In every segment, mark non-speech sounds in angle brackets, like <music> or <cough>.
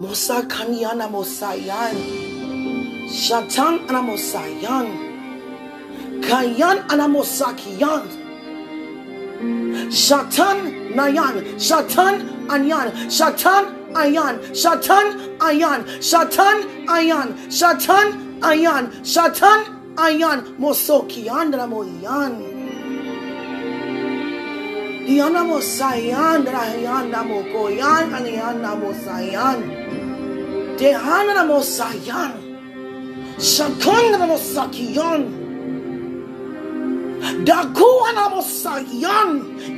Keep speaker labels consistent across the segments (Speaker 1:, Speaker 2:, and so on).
Speaker 1: Mosa kanyana mosayan. Şatan ana mosayan. Kayan ana mosakiyan. Şatan nayan. Şatan anyan. Şatan ayan. Şatan ayan. Şatan ayan. Şatan ayan. Şatan ayan. Mosokiyan ramoyan. Diyanamo sayan rahayan namokoyan anayan namosayan. Diyanamo sayan. Dehana Namosayan. Shatan Namosakiyan. Daku Anamosayan.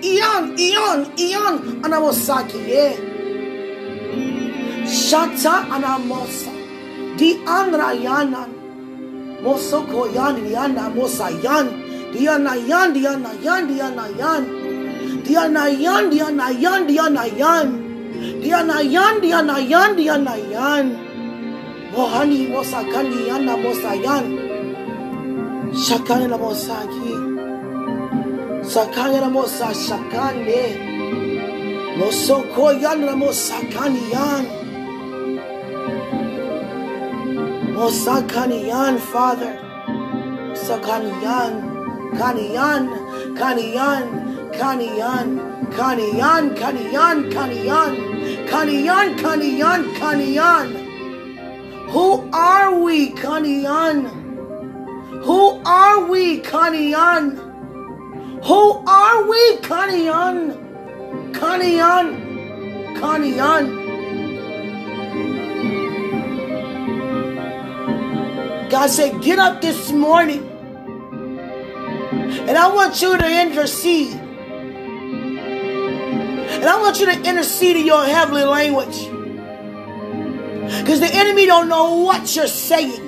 Speaker 1: Iyan, Iyan, Iyan Anamosakiye. Shata Anamosa. Di Anrayanan. Mosokoyan Diana Mosayan. Diana Yan, Diana Yan, Diana Yan. Diana Yan, Diana Yan, Diana Yan. Diana Yan, Diana Yan, Dia na yan, dia na yan, dia na yan. Bohani wasakani yana mosayan. Shakani la mosaki. Sakani la mosa shakani. Losoko yan la mosakani yan. Mosakani yan, Father. Sakani yan. Kani yan. Kani yan. Kani Yan. Kani Yan. Kani Yan. Kani Yan. Kani Yan. Kani Yan. Kani Yan. Who are we, Kaniyan? Who are we, Kaniyan? Who are we, Kaniyan? Kaniyan, Kaniyan. God said, get up this morning. And I want you to intercede. And I want you to intercede in your heavenly language. Because the enemy don't know what you're saying.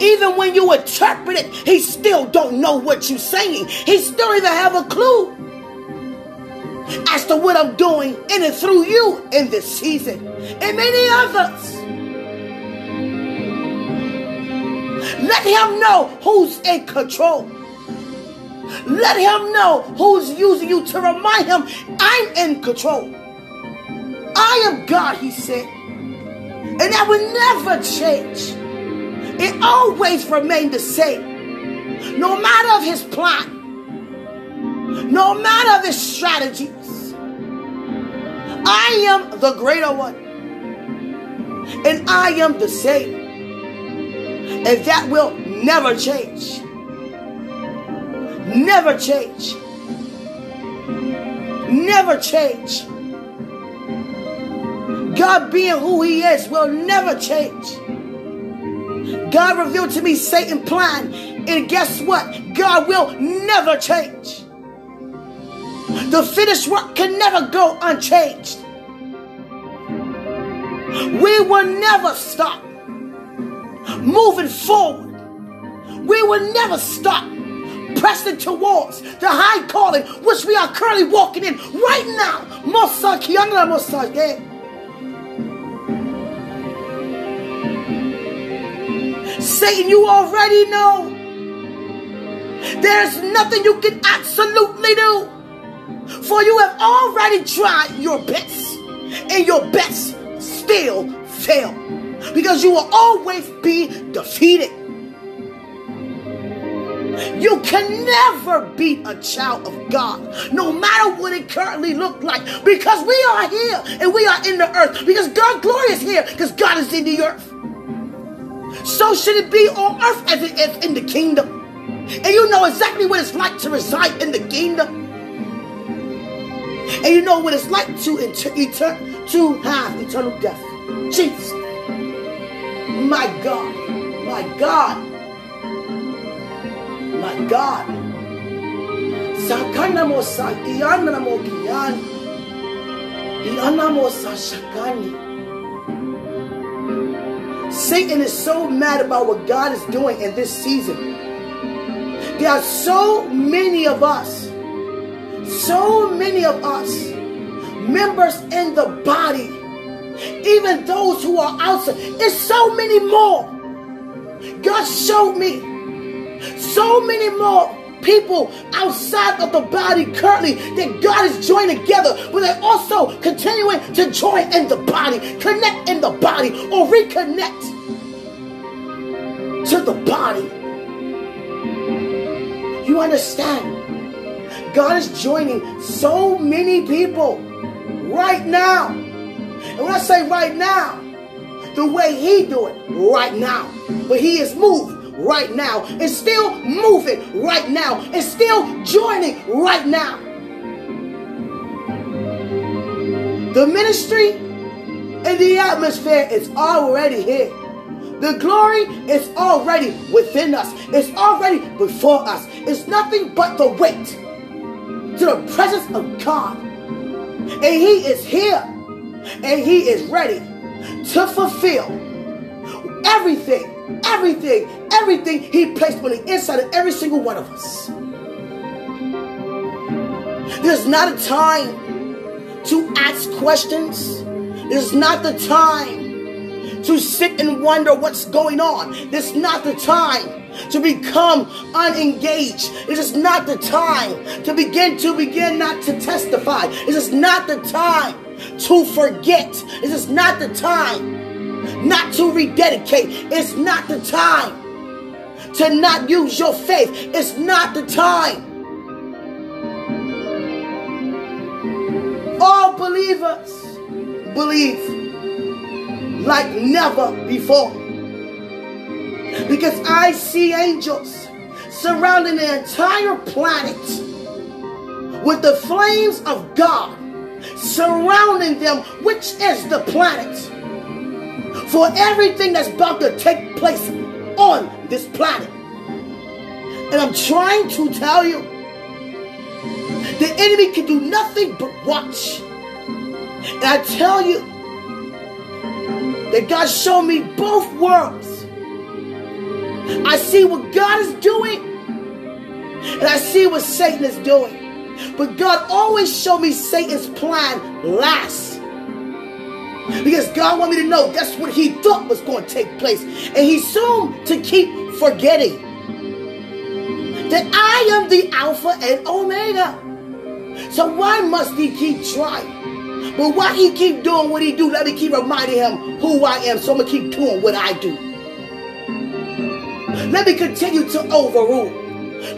Speaker 1: Even when you interpret it, he still don't know what you're saying. He still even have a clue as to what I'm doing in and through you in this season and many others. Let him know who's in control. Let him know who's using you to remind him, I'm in control. I am God, he said. And that will never change. It always remained the same. No matter of his plot, no matter of his strategies. I am the greater one. And I am the same. And that will never change. Never change. Never change. God being who He is will never change. God revealed to me Satan's plan, and guess what? God will never change. The finished work can never go unchanged. We will never stop moving forward. We will never stop pressing towards the high calling which we are currently walking in right now. Satan, you already know. There's nothing you can absolutely do. For you have already tried your best, and your best still fail. Because you will always be defeated. You can never be a child of God, no matter what it currently looks like, because we are here and we are in the earth. Because God's glory is here, because God is in the earth. So should it be on earth as it is in the kingdom. And you know exactly what it's like to reside in the kingdom. And you know what it's like to inter- to have eternal death. Jesus. My God. My God. My God. Sakana mo sa iyan na mo kiyan. Iyan na sa shakani. Satan is so mad about what God is doing in this season. There are so many of us, so many of us, members in the body, even those who are outside. It's so many more. God showed me so many more people outside of the body currently that God is joining together, but they're also continuing to join in the body, connect in the body, or reconnect to the body. You understand? God is joining so many people right now. And when I say right now, the way he do it right now. But he is moved right now and still moving right now and still joining right now. The ministry and the atmosphere is already here. The glory is already within us. It's already before us. It's nothing but the wait to the presence of God. And He is here. And He is ready to fulfill everything, everything, everything He placed on the inside of every single one of us. There's not a time to ask questions. There's not the time to sit and wonder what's going on. This is not the time to become unengaged. This is not the time to begin to begin not to testify. This is not the time to forget. This is not the time not to rededicate. It's not the time to not use your faith. It's not the time. All believers believe like never before. Because I see angels surrounding the entire planet with the flames of God surrounding them, which is the planet. For everything that's about to take place on this planet. And I'm trying to tell you, the enemy can do nothing but watch. And I tell you that God showed me both worlds. I see what God is doing, and I see what Satan is doing. But God always showed me Satan's plan last. Because God wanted me to know that's what he thought was going to take place. And he soon to keep forgetting that I am the Alpha and Omega. So why must he keep trying? But why he keep doing what he do? Let me keep reminding him who I am. So I'm to keep doing what I do. Let me continue to overrule.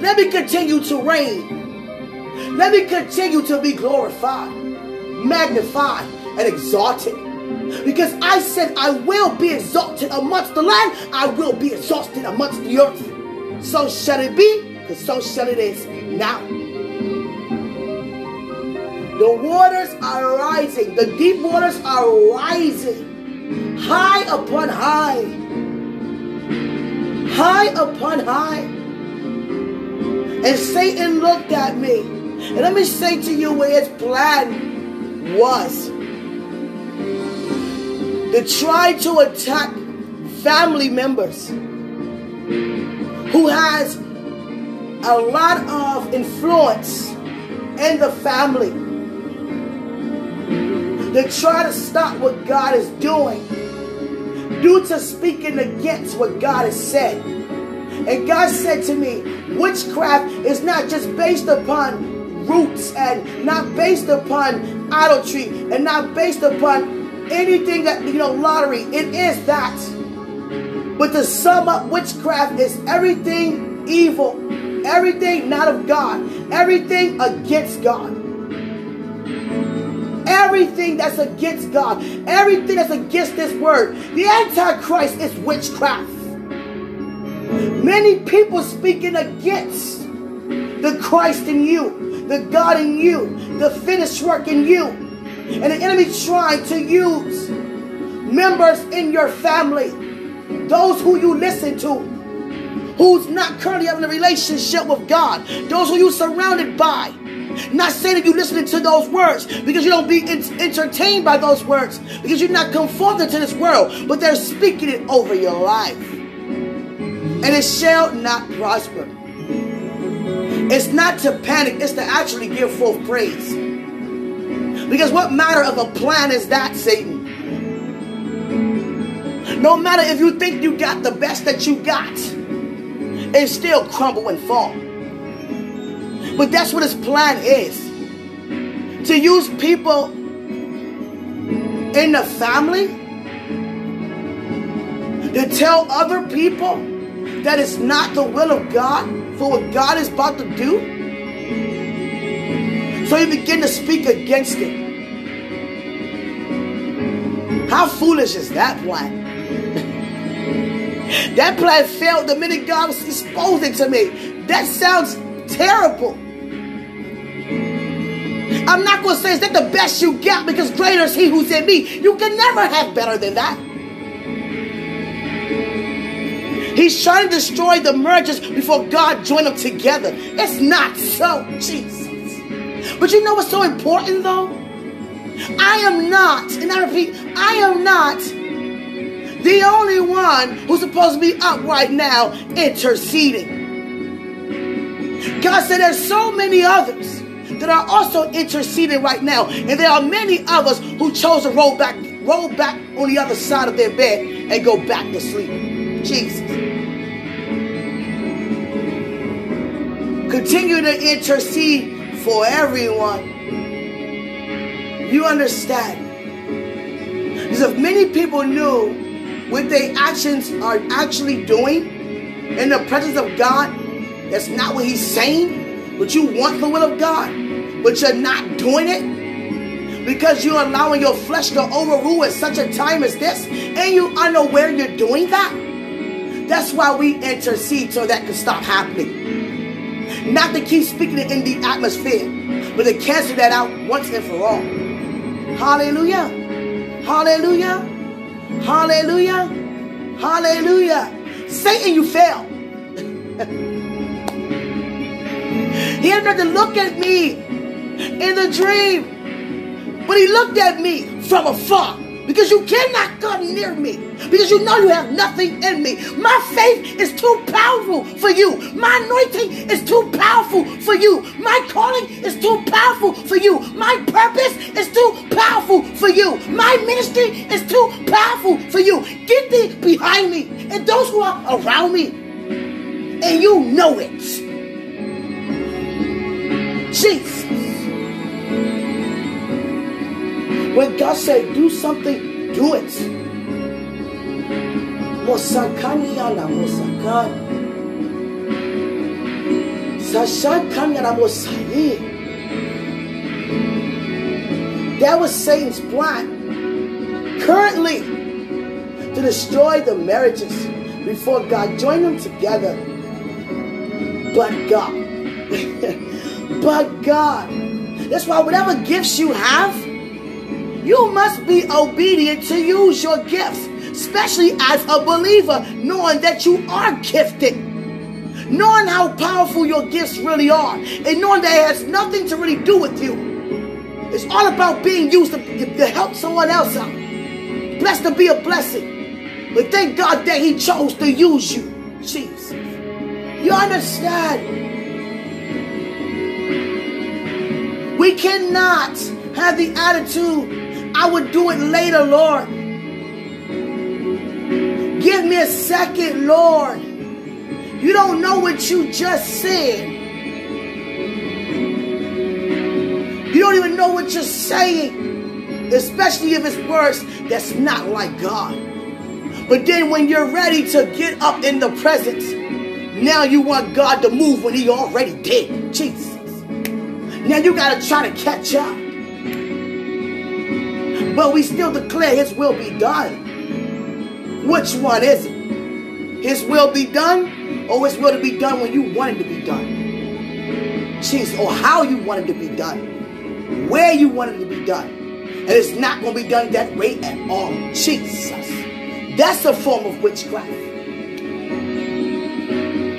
Speaker 1: Let me continue to reign. Let me continue to be glorified, magnified, and exalted. Because I said I will be exalted amongst the land, I will be exalted amongst the earth. So shall it be, because so shall it is now. The waters are rising, the deep waters are rising, high upon high, high upon high. And Satan looked at me and let me say to you where his plan was to try to attack family members who has a lot of influence in the family to try to stop what God is doing due to speaking against what God has said. And God said to me, witchcraft is not just based upon roots and not based upon idolatry and not based upon anything that, you know, lottery. It is that. But to sum up, witchcraft is everything evil, everything not of God, everything against God. Everything that's against God, everything that's against this word. The Antichrist is witchcraft. Many people speaking against the Christ in you the God in you, the finished work in you. And the enemy trying to use members in your family, those who you listen to, who's not currently having a relationship with God, those who you're surrounded by. Not saying that you listening to those words because you don't be entertained by those words because you're not conformed to this world, but they're speaking it over your life. And it shall not prosper. It's not to panic, it's to actually give forth praise. Because what matter of a plan is that, Satan? No matter if you think you got the best that you got, it still crumble and fall. But that's what his plan is to use people in the family to tell other people that it's not the will of God for what God is about to do. So you begin to speak against it. How foolish is that plan? <laughs> that plan failed the minute God was exposing to me. That sounds terrible. I'm not going to say, is that the best you get? Because greater is He who's in me. You can never have better than that. He's trying to destroy the mergers before God joined them together. It's not so, Jesus. But you know what's so important though? I am not, and I repeat, I am not the only one who's supposed to be up right now interceding. God said there's so many others that are also interceding right now. And there are many of us who chose to roll back, roll back on the other side of their bed and go back to sleep. Jesus. Continue to intercede for everyone. You understand? Because if many people knew what their actions are actually doing in the presence of God, that's not what He's saying, but you want the will of God, but you're not doing it because you're allowing your flesh to overrule at such a time as this, and you unaware you're doing that. That's why we intercede so that can stop happening. Not to keep speaking it in the atmosphere, but to cancel that out once and for all. Hallelujah. Hallelujah. Hallelujah. Hallelujah. Satan, you fail. <laughs> he had to look at me in the dream, but he looked at me from afar because you cannot come near me because you know you have nothing in me. My faith is too powerful for you. My anointing is too powerful for you. My calling is too powerful for you. My purpose is too powerful for you. My ministry is too powerful for you. Get thee behind me and those who are around me. And you know it. Jesus. When God said, do something, do it. Mosakanya na mosakan. Sashakanya na mosaye. That was Satan's plan. Currently, to destroy the marriages before God joined them together. But God. <laughs> but God. That's why whatever gifts you have, you must be obedient to use your gifts, especially as a believer, knowing that you are gifted, knowing how powerful your gifts really are, and knowing that it has nothing to really do with you. It's all about being used to, to help someone else out. Blessed to be a blessing. But thank God that He chose to use you. Jesus. You understand? We cannot have the attitude I would do it later, Lord. Give me a second, Lord. You don't know what you just said. You don't even know what you're saying, especially if it's words that's not like God. But then when you're ready to get up in the presence, now you want God to move when He already did. Jesus. Now you got to try to catch up. But we still declare His will be done. Which one is it? His will be done, or His will to be done when you want it to be done? Jesus, or how you want it to be done, where you want it to be done. And it's not going to be done that way at all. Jesus. That's a form of witchcraft.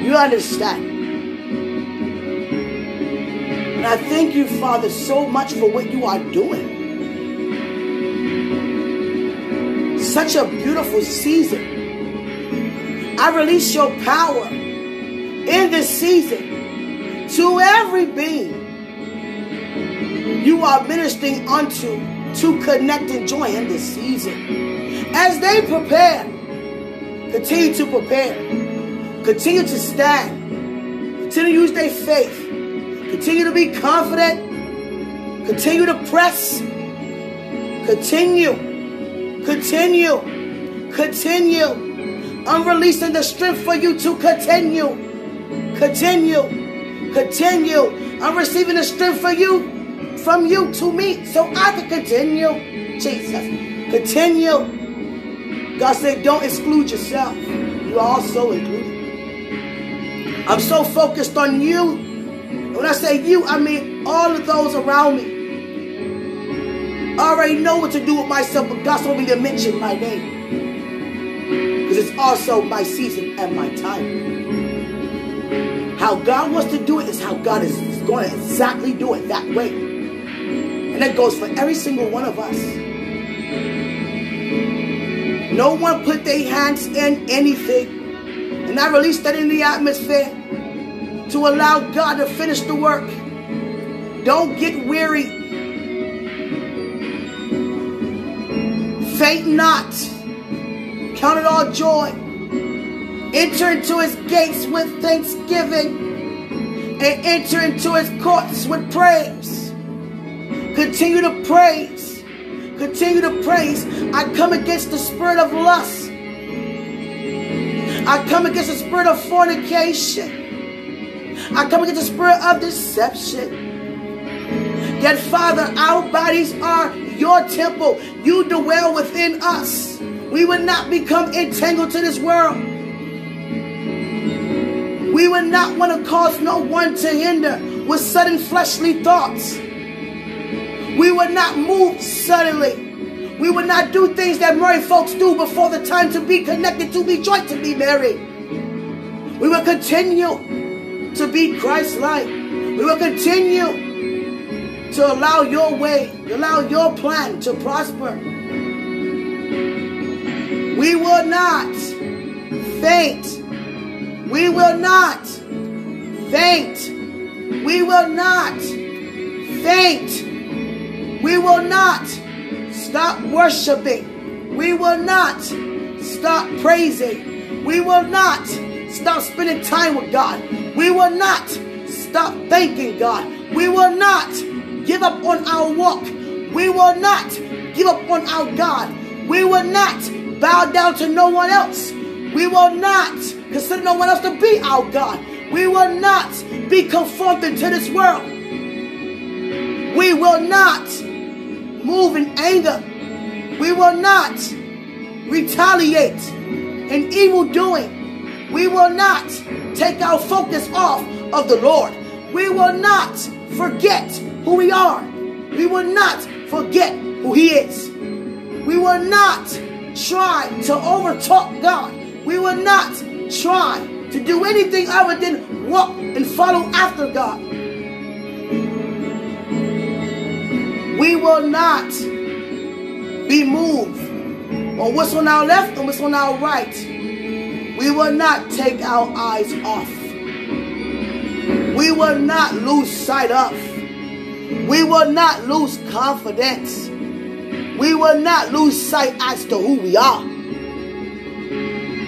Speaker 1: You understand? And I thank you, Father, so much for what you are doing. Such a beautiful season. I release your power in this season to every being you are ministering unto to connect and join in this season. As they prepare, continue to prepare, continue to stand, continue to use their faith, Continue to be confident. Continue to press. Continue. Continue. Continue. I'm releasing the strength for you to continue. Continue. Continue. I'm receiving the strength for you from you to me so I can continue. Jesus. Continue. God said, don't exclude yourself. You are also included. I'm so focused on you. When I say you, I mean all of those around me. I already know what to do with myself, but God's told me to mention my name. Because it's also my season and my time. How God wants to do it is how God is going to exactly do it that way. And that goes for every single one of us. No one put their hands in anything. And I release that in the atmosphere to allow God to finish the work. Don't get weary. Faint not. Count it all joy. Enter into his gates with thanksgiving and enter into his courts with praise. Continue to praise. Continue to praise. I come against the spirit of lust. I come against the spirit of fornication. I come against the spirit of deception. That Father, our bodies are your temple. You dwell within us. We would not become entangled to this world. We would not want to cause no one to hinder with sudden fleshly thoughts. We would not move suddenly. We would not do things that married folks do before the time to be connected, to be joined, to be married. We will continue to be Christ-like. We will continue to allow your way, allow your plan to prosper. We will not faint. We will not faint. We will not faint. We will not stop worshiping. We will not stop praising. We will not stop spending time with God. We will not stop thanking God. We will not give up on our walk. We will not give up on our God. We will not bow down to no one else. We will not consider no one else to be our God. We will not be conformed to this world. We will not move in anger. We will not retaliate in evil doing. We will not take our focus off of the Lord. We will not forget who we are. We will not forget who He is. We will not try to overtalk God. We will not try to do anything other than walk and follow after God. We will not be moved on what's on our left and what's on our right. We will not take our eyes off. We will not lose sight of. We will not lose confidence. We will not lose sight as to who we are.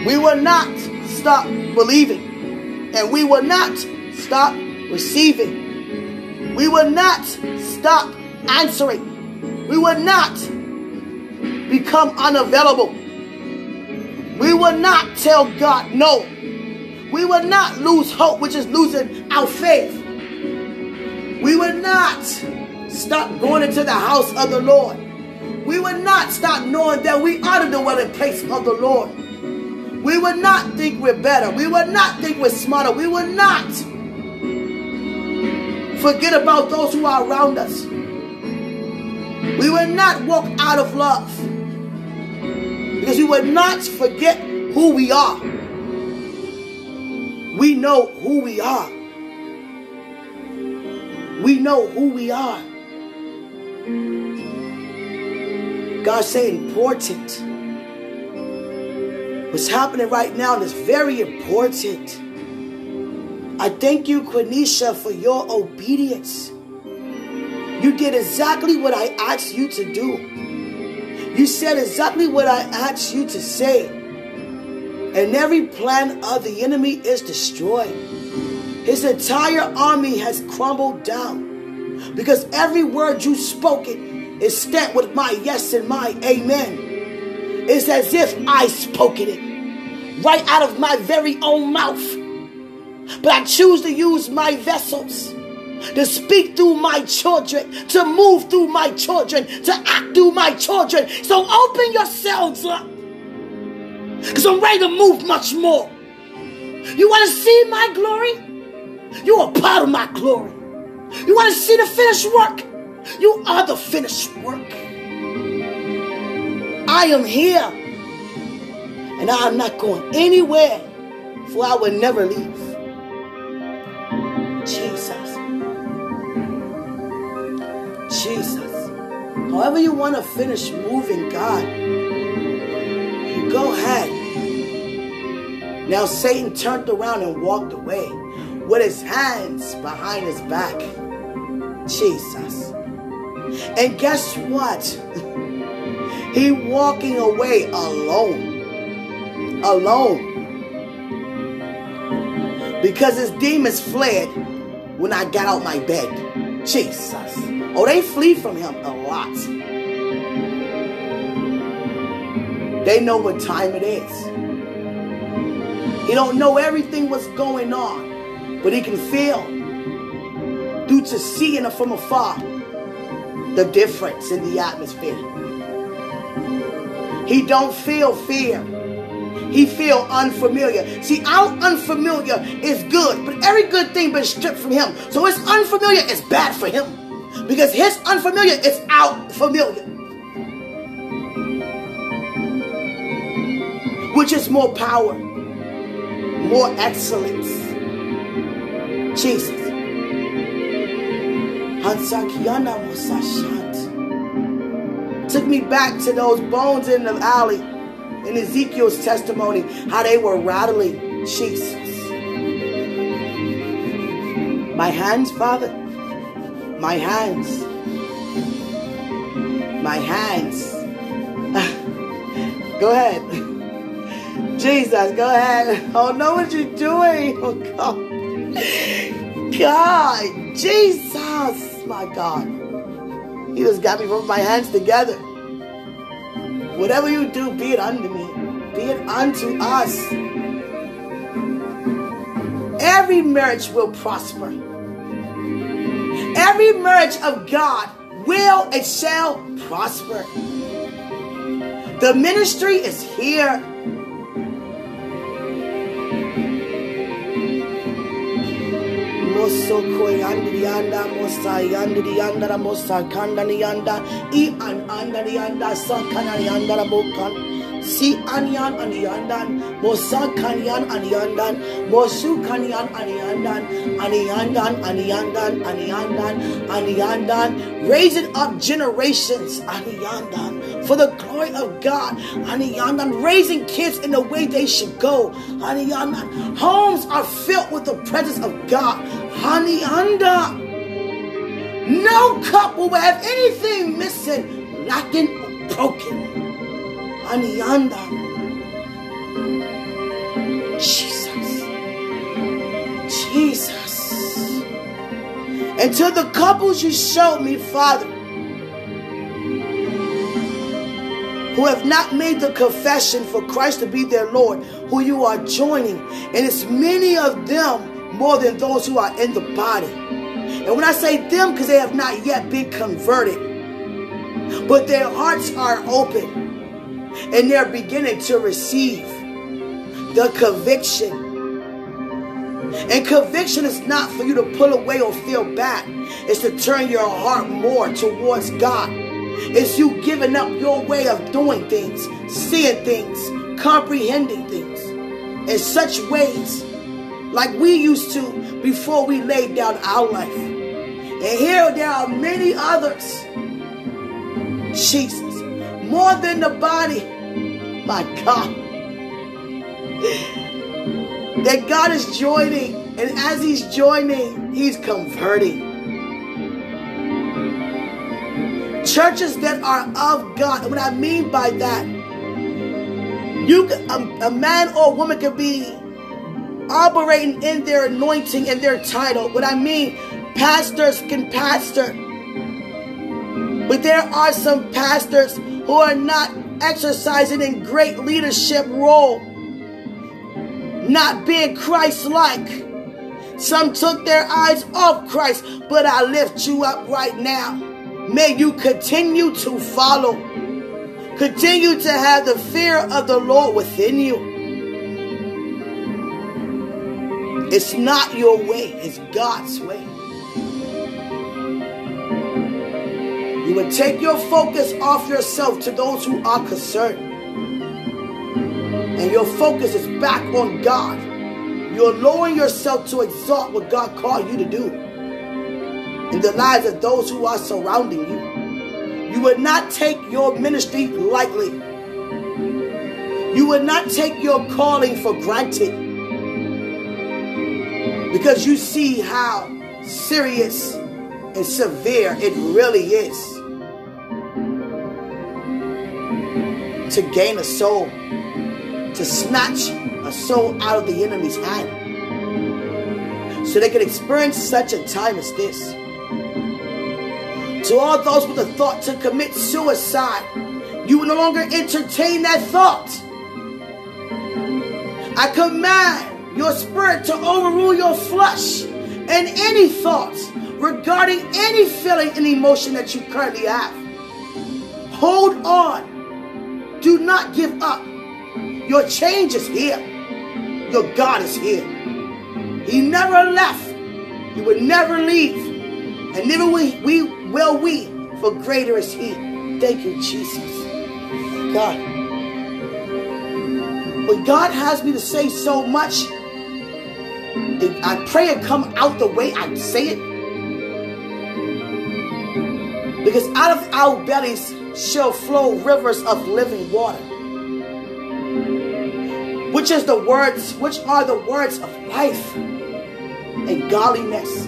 Speaker 1: We will not stop believing. And we will not stop receiving. We will not stop answering. We will not become unavailable. We will not tell God no. We will not lose hope, which is losing our faith. We will not stop going into the house of the Lord. We will not stop knowing that we are the dwelling place of the Lord. We will not think we're better. We will not think we're smarter. We will not forget about those who are around us. We will not walk out of love. Because we will not forget who we are. We know who we are. We know who we are. God said important. What's happening right now is very important. I thank you, Quenisha, for your obedience. You did exactly what I asked you to do. You said exactly what I asked you to say. And every plan of the enemy is destroyed. His entire army has crumbled down because every word you spoken is stamped with my yes and my amen. It's as if I spoken it right out of my very own mouth. But I choose to use my vessels to speak through my children, to move through my children, to act through my children. So open yourselves up. Because I'm ready to move much more. You want to see my glory? You are part of my glory. You want to see the finished work? You are the finished work. I am here. And I am not going anywhere, for I will never leave. Jesus. Jesus. However, you want to finish moving, God, you go ahead. Now, Satan turned around and walked away with his hands behind his back. Jesus. And guess what? <laughs> he walking away alone. Alone. Because his demons fled when I got out my bed. Jesus. Oh, they flee from him a lot. They know what time it is. He don't know everything what's going on, but he can feel due to seeing it from afar the difference in the atmosphere. He don't feel fear. He feel unfamiliar. See, our unfamiliar is good, but every good thing been stripped from him. So his unfamiliar is bad for him. Because his unfamiliar is out familiar. Which is more power, more excellence. Jesus. Took me back to those bones in the alley in Ezekiel's testimony, how they were rattling. Jesus. My hands, Father, my hands. My hands. <laughs> go ahead. <laughs> Jesus, go ahead. <laughs> Oh, know what you're doing. Oh, God. <laughs> God. Jesus. My God. He just got me put my hands together. Whatever you do, be it unto me. Be it unto us. Every marriage will prosper. Every marriage of God will and shall prosper. The ministry is here. Moso koyandri anda mosa yandri anda mosa kandani anda i an anda anda sakana anda bokan si anyan aniyandan mosa kanyan aniyandan mosu kanyan aniyandan aniyandan aniyandan aniyandan aniyandan raising up generations aniyandan for the glory of God aniyandan raising kids in the way they should go aniyandan homes are filled with the presence of God aniyandan no couple will have anything missing lacking or broken Honey under. Jesus. Jesus. And to the couples you showed me, Father, who have not made the confession for Christ to be their Lord, who you are joining. And it's many of them more than those who are in the body. And when I say them, because they have not yet been converted, but their hearts are open and they're beginning to receive the conviction. And conviction is not for you to pull away or feel bad. It's to turn your heart more towards God. It's you giving up your way of doing things, seeing things, comprehending things in such ways like we used to before we laid down our life. And here there are many others. Jesus more than the body. My God. <laughs> That God is joining, and as He's joining, He's converting. Churches that are of God. What I mean by that, you a, a man or a woman could be operating in their anointing and their title. What I mean, pastors can pastor. But there are some pastors who are not exercising in great leadership role, not being Christ-like. Some took their eyes off Christ, but I lift you up right now. May you continue to follow. Continue to have the fear of the Lord within you. It's not your way, it's God's way. You would take your focus off yourself to those who are concerned. And your focus is back on God. You're lowering yourself to exalt what God called you to do in the lives of those who are surrounding you. You would not take your ministry lightly. You would not take your calling for granted because you see how serious and severe it really is. to gain a soul, to snatch a soul out of the enemy's hand, so they can experience such a time as this. To all those with the thought to commit suicide, you will no longer entertain that thought. I command your spirit to overrule your flesh and any thoughts regarding any feeling and emotion that you currently have. Hold on do not give up. Your change is here. Your God is here. He never left. He would never leave. And never we, we will we, for greater is He. Thank you, Jesus. God. But God has me to say so much, I pray it come out the way I say it. Because out of our bellies shall flow rivers of living water. Which is the words, which are the words of life and godliness.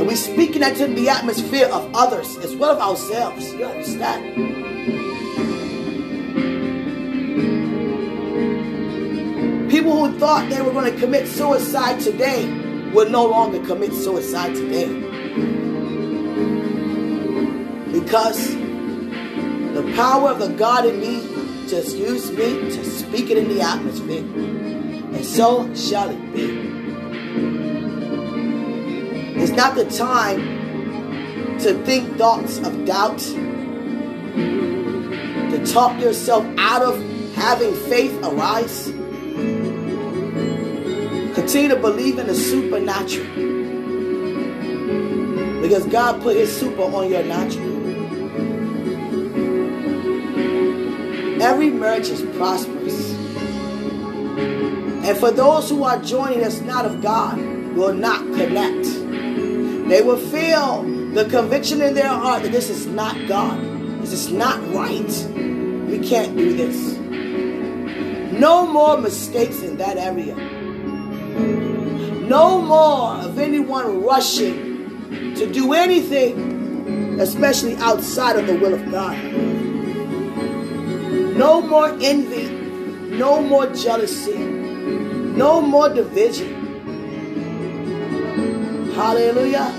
Speaker 1: And we speaking that in the atmosphere of others as well as ourselves. You understand? People who thought they were going to commit suicide today will no longer commit suicide today. Because the power of the God in me just used me to speak it in the atmosphere. And so shall it be. It's not the time to think thoughts of doubt, to talk yourself out of having faith arise. Continue to believe in the supernatural. Because God put his super on your natural. Every marriage is prosperous. And for those who are joining us not of God, will not connect. They will feel the conviction in their heart that this is not God. This is not right. We can't do this. No more mistakes in that area. No more of anyone rushing to do anything, especially outside of the will of God. No more envy. No more jealousy. No more division. Hallelujah.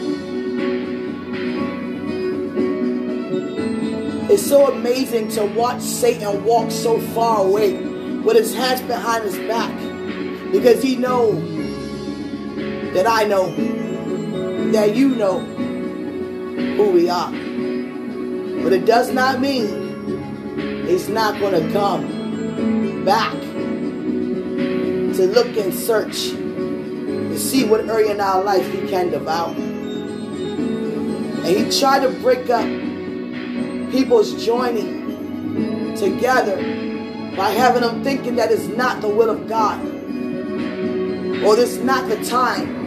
Speaker 1: It's so amazing to watch Satan walk so far away with his hands behind his back because he knows that I know that you know who we are. But it does not mean it's not going to come back to look and search to see what area in our life he can devour. And he tried to break up people's joining together by having them thinking that it's not the will of God or this is not the time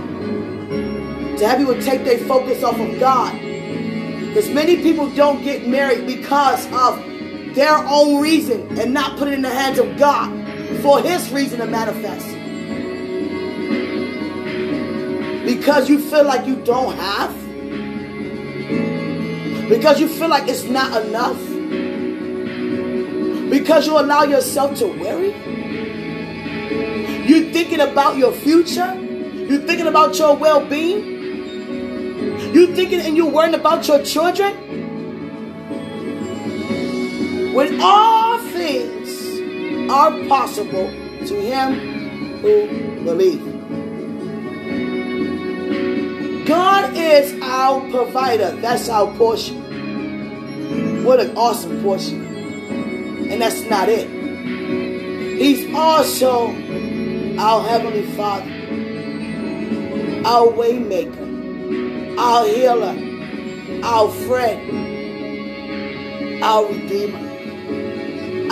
Speaker 1: to have people take their focus off of God. Because many people don't get married because of their own reason and not put it in the hands of God for his reason to manifest. Because you feel like you don't have. Because you feel like it's not enough. Because you allow yourself to worry. You're thinking about your future? You're thinking about your well-being? You thinking and you worrying about your children? When all things are possible to him who believes. God is our provider. That's our portion. What an awesome portion. And that's not it. He's also our Heavenly Father, our waymaker, our healer, our friend, our redeemer,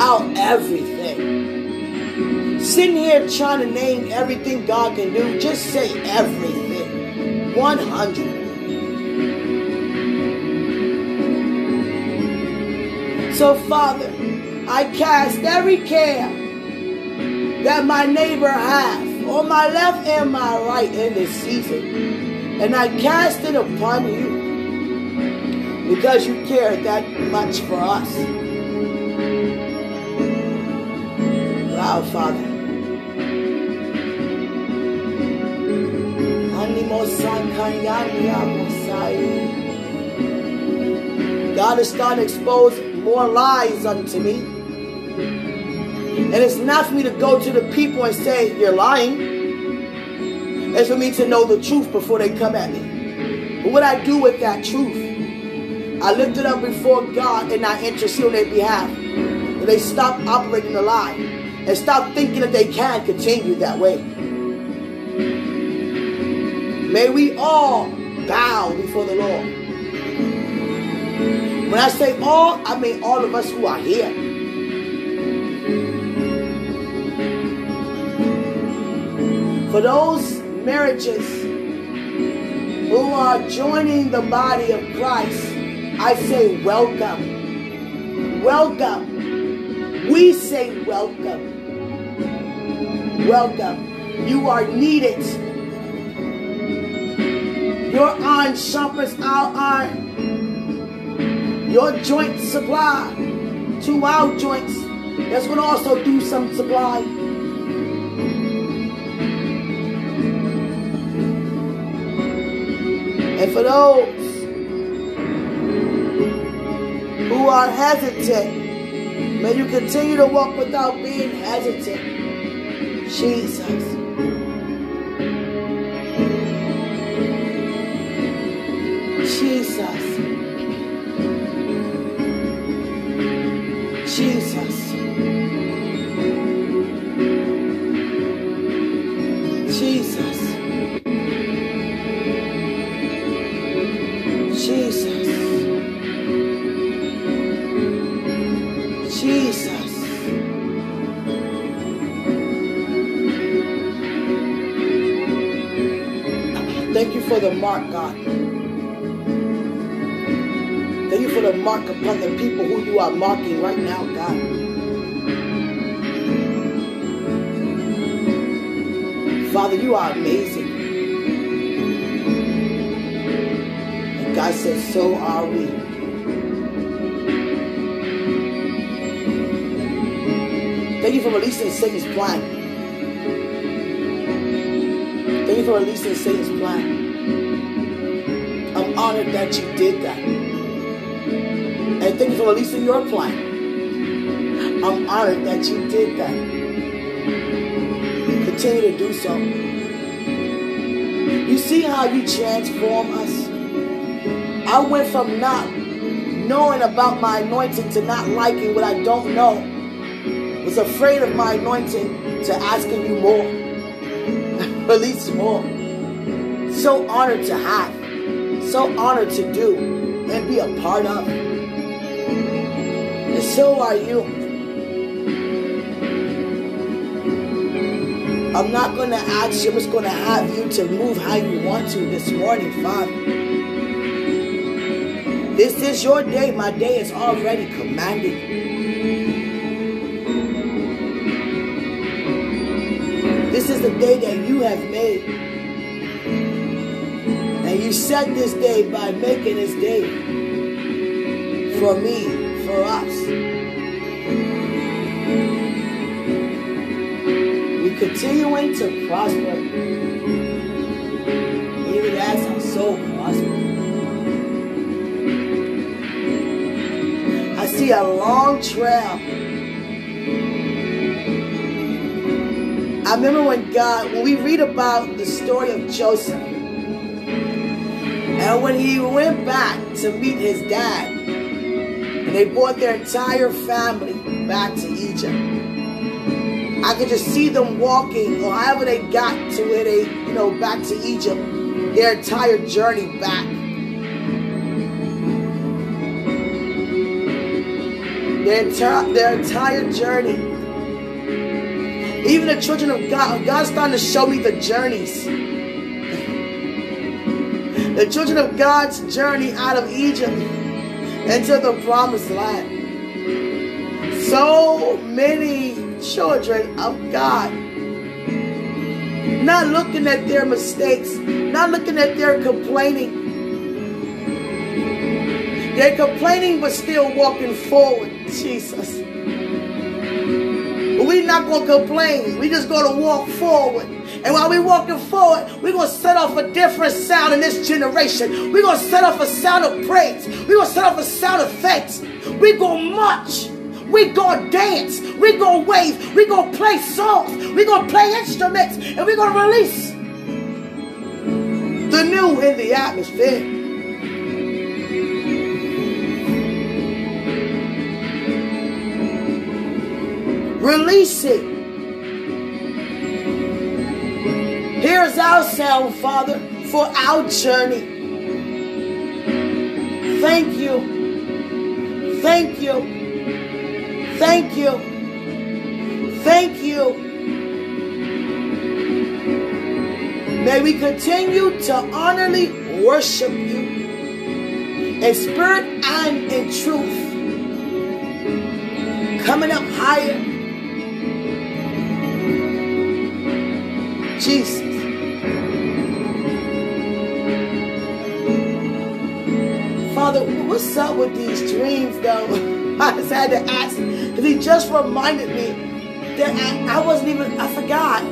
Speaker 1: our everything. Sitting here trying to name everything God can do, just say everything. 100. So, Father, I cast every care that my neighbor has on my left and my right in this season. And I cast it upon you because you care that much for us. Wow, Father. God is starting to expose more lies unto me. And it's not for me to go to the people and say, You're lying. It's for me to know the truth before they come at me. But what I do with that truth, I lift it up before God and I intercede on their behalf. And they stop operating the lie and stop thinking that they can continue that way. May we all bow before the Lord. When I say all, I mean all of us who are here. For those marriages who are joining the body of Christ, I say welcome. Welcome. We say welcome. Welcome. You are needed. Your iron sharpens our iron. Your joint supply to our joints. That's going to also do some supply. And for those who are hesitant, may you continue to walk without being hesitant. Jesus. Jesus. Jesus. Thank you for the mark, God. Thank you for the mark upon the people who you are marking right now, God. Father, you are amazing. And God says, so are we. Thank you for releasing Satan's plan. Thank you for releasing Satan's plan. Honored that you did that. And thank you for releasing your plan. I'm honored that you did that. Continue to do so. You see how you transform us? I went from not knowing about my anointing to not liking what I don't know. Was afraid of my anointing to asking you more. <laughs> Release more. So honored to have. So honored to do and be a part of. And so are you. I'm not going to ask you, I'm just going to have you to move how you want to this morning, Father. This is your day. My day is already commanded. This is the day that you have made. Set this day by making this day for me, for us. We continuing to prosper. Even as our soul prosper. I see a long trail. I remember when God, when we read about the story of Joseph, and when he went back to meet his dad, and they brought their entire family back to Egypt. I could just see them walking, or however they got to where they, you know, back to Egypt, their entire journey back. Their, their entire journey. Even the children of God, God's starting to show me the journeys. The children of God's journey out of Egypt into the promised land. So many children of God not looking at their mistakes, not looking at their complaining. They're complaining but still walking forward. Jesus. We're not going to complain. We just going to walk forward. And while we're walking forward, we're going to set off a different sound in this generation. We're going to set off a sound of praise. We're going to set off a sound of thanks. We're going to march. We're going to dance. We're going to wave. We're going to play songs. We're going to play instruments. And we're going to release the new in the atmosphere. Release it. Here's our sound, Father, for our journey. Thank you. Thank you. Thank you. Thank you. May we continue to honorably worship you in spirit and in truth. Coming up higher. Jesus. Father, what's up with these dreams, though? <laughs> I just had to ask because he just reminded me that I, I wasn't even, I forgot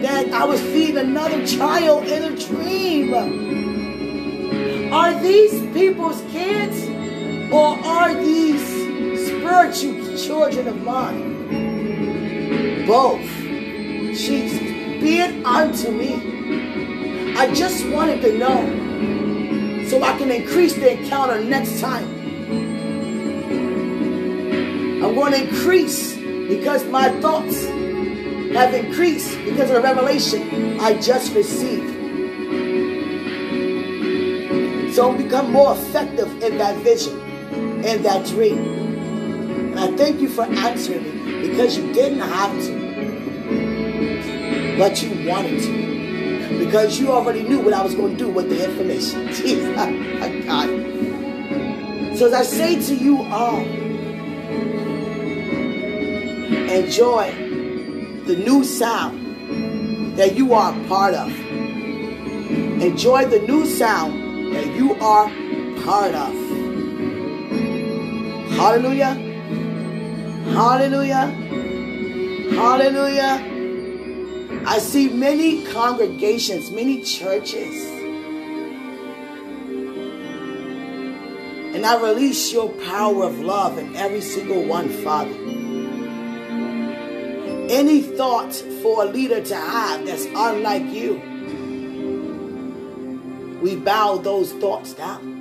Speaker 1: that I was feeding another child in a dream. Are these people's kids or are these spiritual children of mine? Both. Jesus, be it unto me. I just wanted to know so I can increase the encounter next time. I'm going to increase because my thoughts have increased because of the revelation I just received. So I'll become more effective in that vision, in that dream. And I thank you for answering me because you didn't have to, but you wanted to because you already knew what I was going to do with the information. <laughs> Jesus, God. So as I say to you all, enjoy the new sound that you are part of. Enjoy the new sound that you are part of. Hallelujah. Hallelujah. Hallelujah. I see many congregations, many churches. And I release your power of love in every single one, Father. Any thought for a leader to have that's unlike you, we bow those thoughts down.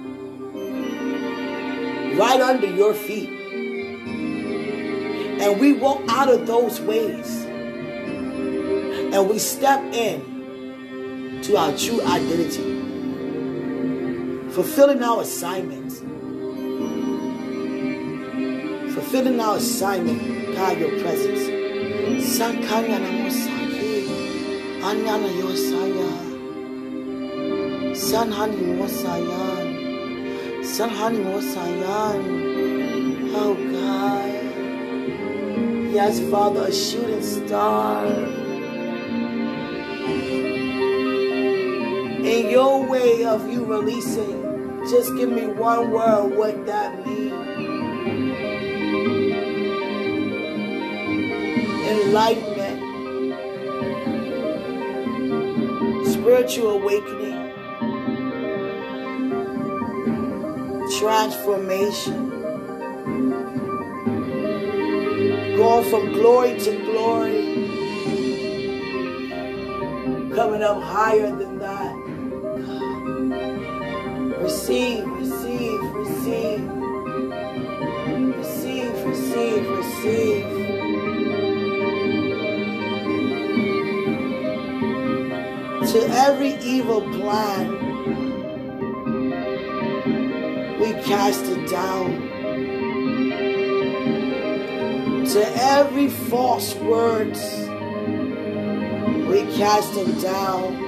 Speaker 1: Right under your feet. And we walk out of those ways and we step in to our true identity, fulfilling our assignments, fulfilling our assignment by your presence. Anyana Yosaya, Sanhani Mosayan, Sanhani Mosayan. Oh God. Yes, Father, a shooting star. In your way of you releasing, just give me one word what that means. Enlightenment. spiritual awakening, transformation, going from glory to glory, coming up higher Receive, receive, receive, receive, receive, receive. to every evil plan, we cast it down. To every false words, we cast it down.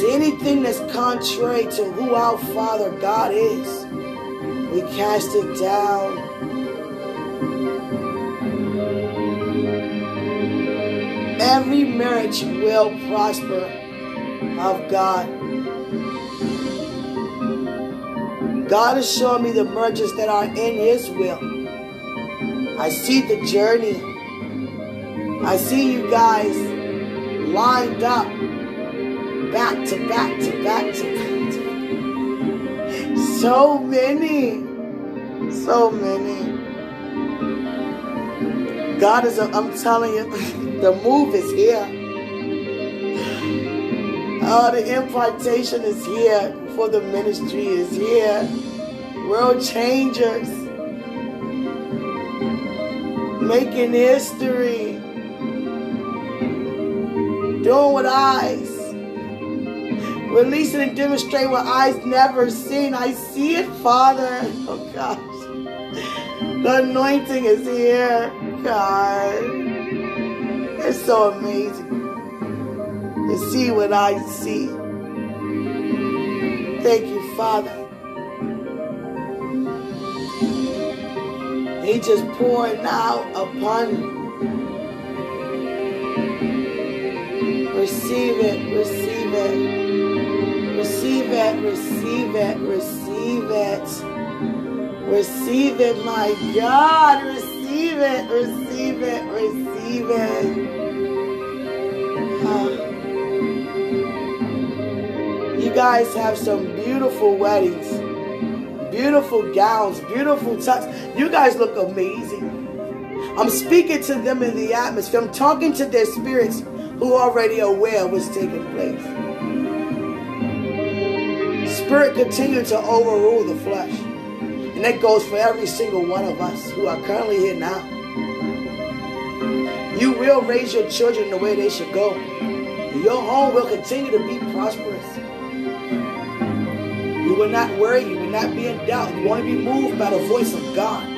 Speaker 1: To anything that's contrary to who our Father God is, we cast it down. every marriage will prosper of God. God is showing me the marriages that are in His will. I see the journey. I see you guys lined up, back to back to back to back. To so many, so many. God is, I'm telling you. <laughs> The move is here. Oh, the impartation is here for the ministry is here. World changers. Making history. Doing what eyes. Releasing and demonstrating what eyes never seen. I see it, Father. Oh gosh. The anointing is here. God. It's so amazing to see what I see. Thank you, Father. He just pouring out upon you. Receive it, receive it. Receive it, receive it, receive it. Receive it, my God. Receive it, receive it, receive it. You guys have some beautiful weddings, beautiful gowns, beautiful tux. You guys look amazing. I'm speaking to them in the atmosphere. I'm talking to their spirits who are already aware of what's taking place. Spirit continue to overrule the flesh. And that goes for every single one of us who are currently here now. You will raise your children the way they should go. Your home will continue to be prosperous. You will not worry. You will not be in doubt. You want to be moved by the voice of God.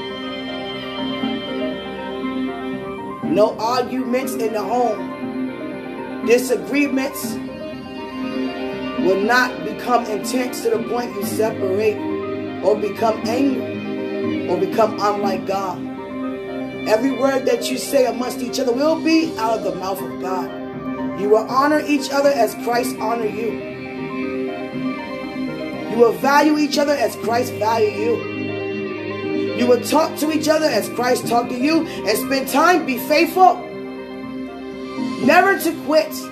Speaker 1: No arguments in the home. Disagreements will not become intense to the point you separate or become angry or become unlike God. Every word that you say amongst each other will be out of the mouth of God. You will honor each other as Christ honor you. You will value each other as Christ value you. You will talk to each other as Christ talked to you and spend time, be faithful. Never to quit.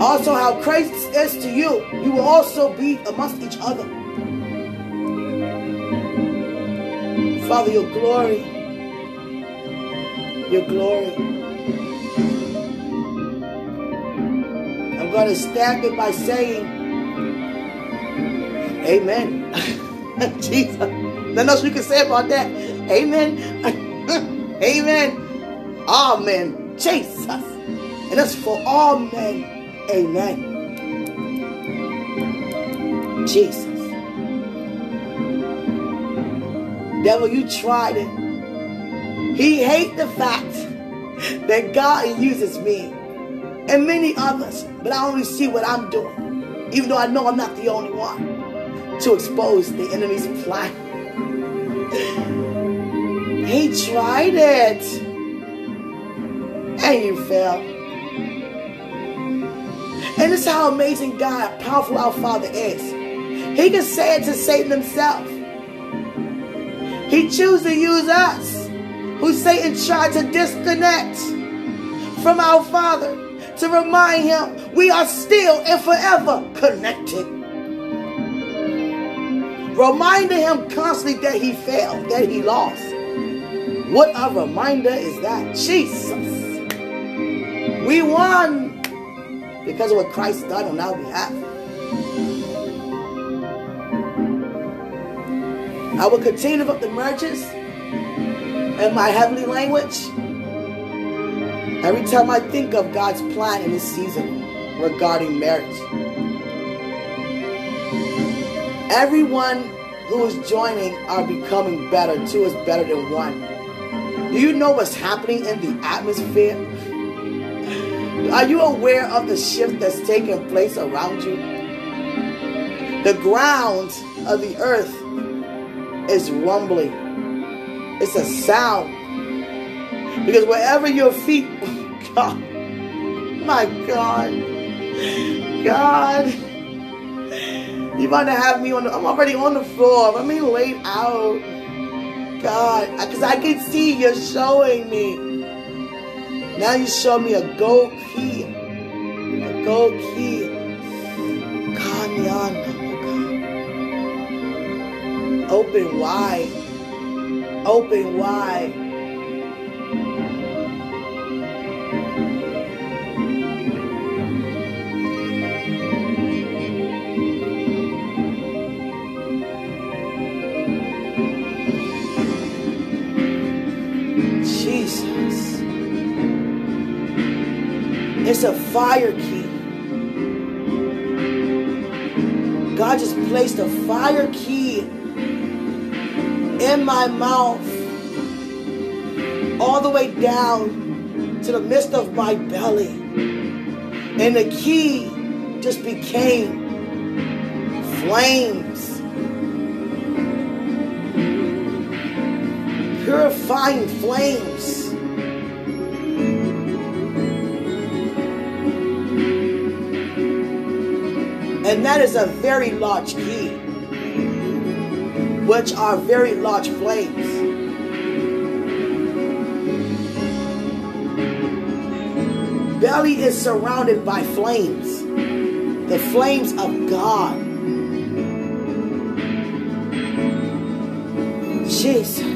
Speaker 1: Also, how Christ is to you, you will also be amongst each other. Father, your glory, your glory. I'm going to stamp it by saying, Amen. <laughs> Jesus. Nothing else you can say about that. Amen. <laughs> Amen. Amen. Jesus. And that's for all men. Amen. Jesus. Devil, you tried it. He hate the fact that God uses me and many others. But I only see what I'm doing, even though I know I'm not the only one, to expose the enemy's plan. he tried it, and you fell. And this is how amazing God, powerful our Father is. He can say it to Satan himself. He chose to use us, who Satan tried to disconnect from our Father to remind him we are still and forever connected. Reminding him constantly that he failed, that he lost. What a reminder is that? Jesus. We won because of what Christ done on our behalf. I will continue to put the merges in my heavenly language. Every time I think of God's plan in this season regarding marriage. Everyone who is joining are becoming better. Two is better than one. Do you know what's happening in the atmosphere? Are you aware of the shift that's taking place around you? The ground of the earth is rumbling. It's a sound. Because wherever your feet, <laughs> God, my God, God, you about to have me on the, I'm already on the floor. I'm being laid out. God, because I can see you're showing me. Now you show me a gold key. A gold key. Kanyana. Open wide. Open wide. It's a fire key. God just placed a fire key in my mouth, all the way down to the midst of my belly. And the key just became flames, purifying flames. And that is a very large key which are very large flames. Belly is surrounded by flames, the flames of God. Jesus.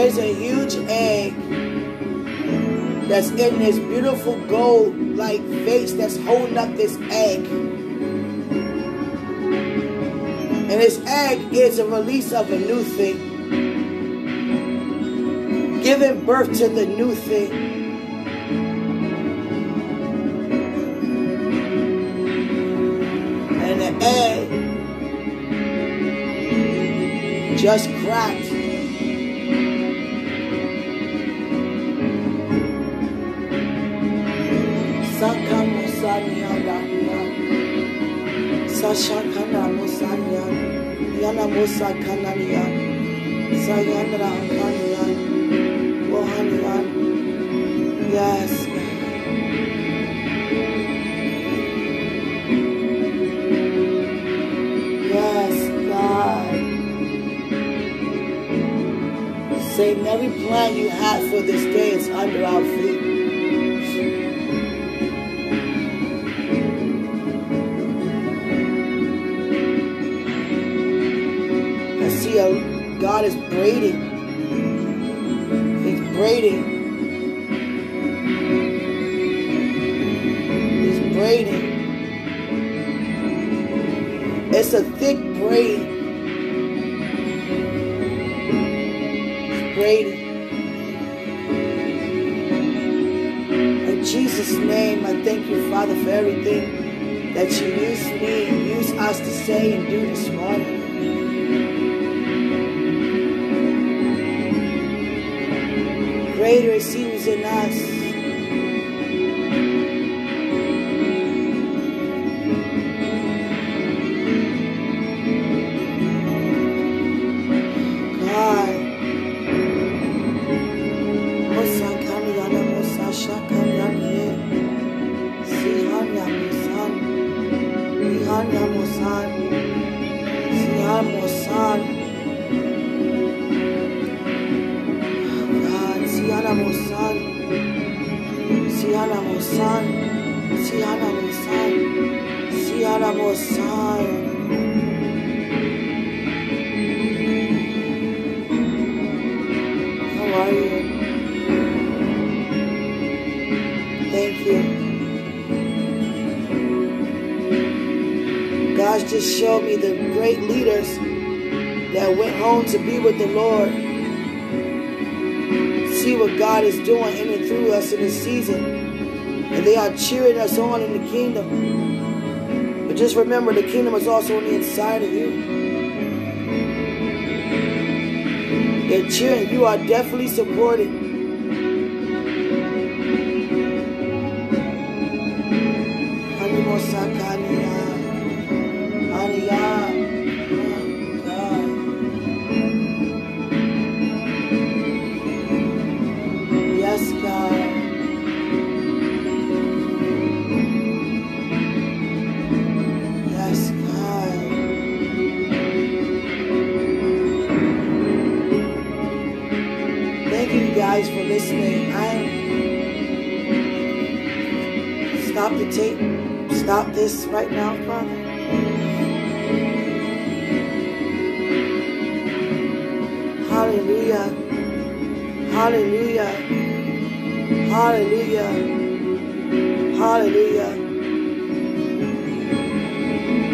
Speaker 1: There's a huge egg that's in this beautiful gold like vase that's holding up this egg. And this egg is a release of a new thing, giving birth to the new thing. And the egg just cracked. Sashakana Musanya, Yana Musa Kanania, Sayandra Kania, Wohania. Yes. Yes, God. Satan, every plan you had for this day is under our feet. God is braiding. He's braiding. He's braiding. It's a thick braid. Braiding. In Jesus name, I thank you, Father, for everything that you use me and use us to say and do this morning. Greater is He who's in us just showed me the great leaders that went home to be with the Lord. See what God is doing in and through us in this season. And they are cheering us on in the kingdom. But just remember, the kingdom is also on the inside of you. They're cheering. You are definitely supported. This right now, Father? Hallelujah. Hallelujah. Hallelujah. Hallelujah.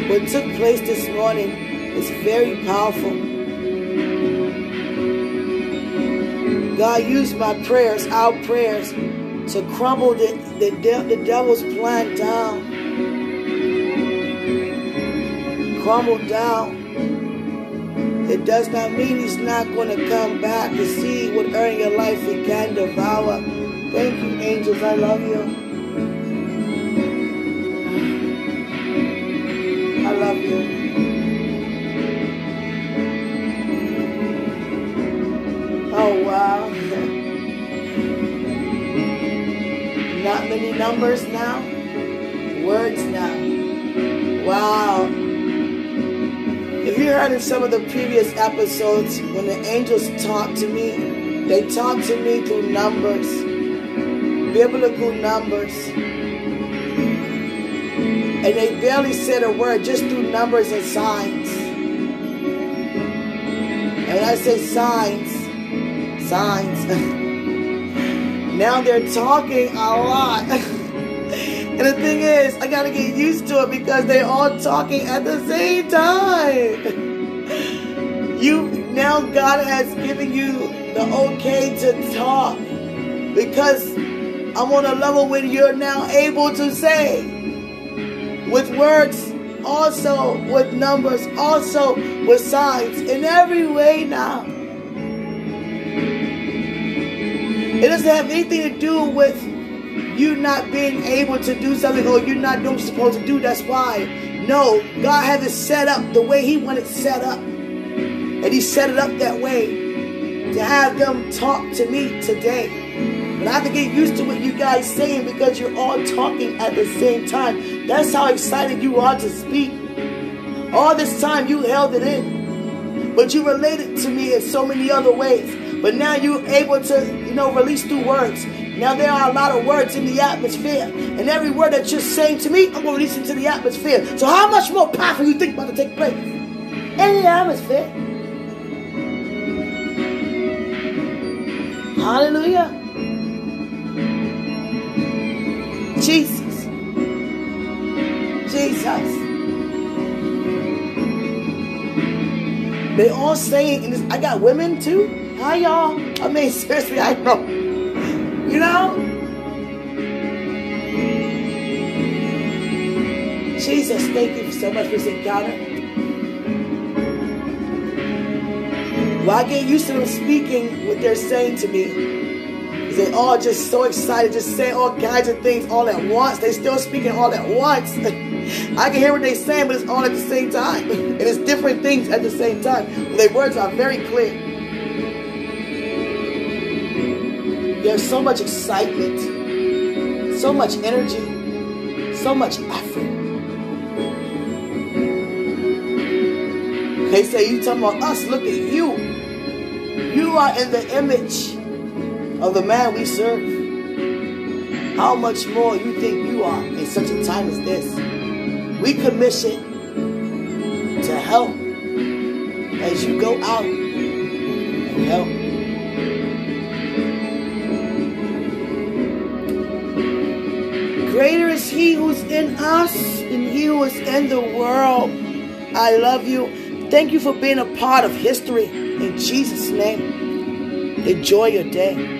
Speaker 1: What took place this morning is very powerful. God used my prayers, our prayers, to crumble the, the, the devil's plan down. crumbled down. It does not mean he's not going to come back to see what area your life he can devour. Thank you, angels. I love you. I love you. Numbers now, words now. Wow. If you heard in some of the previous episodes, when the angels talk to me, they talk to me through numbers, biblical numbers. And they barely said a word, just through numbers and signs. And I say signs, signs, <laughs> now they're talking a lot. <laughs> And the thing is, I gotta get used to it because they're all talking at the same time. <laughs> You now God has given you the okay to talk because I'm on a level where you're now able to say with words, also with numbers, also with signs, in every way now. It doesn't have anything to do with you not being able to do something or you're not doing supposed to do. That's why. No, God has it set up the way He wanted it set up. And He set it up that way to have them talk to me today. But I have to get used to what you guys saying because you're all talking at the same time. That's how excited you are to speak. All this time you held it in. But you related to me in so many other ways. But now you're able to, you know, release through words. Now there are a lot of words in the atmosphere, and every word that you're saying to me, I'm to release into the atmosphere. So how much more powerful you think about to take place in the atmosphere? Hallelujah. Jesus. Jesus. They all saying, and I got women too. Hi y'all. I mean, <laughs> seriously, I know. You know? Jesus, thank you so much for this encounter. Well, I get used to them speaking what they're saying to me. They all just so excited, just saying all kinds of things all at once. They still speaking all at once. <laughs> I can hear what they're saying, but it's all at the same time. <laughs> and it's different things at the same time. Their words are very clear. There's so much excitement, so much energy, so much effort. They say, You talking about us? Look at you. You are in the image of the man we serve. How much more you think you are in such a time as this? We commission to help as you go out Greater is he who's in us than he who is in the world. I love you. Thank you for being a part of history. In Jesus' name, enjoy your day.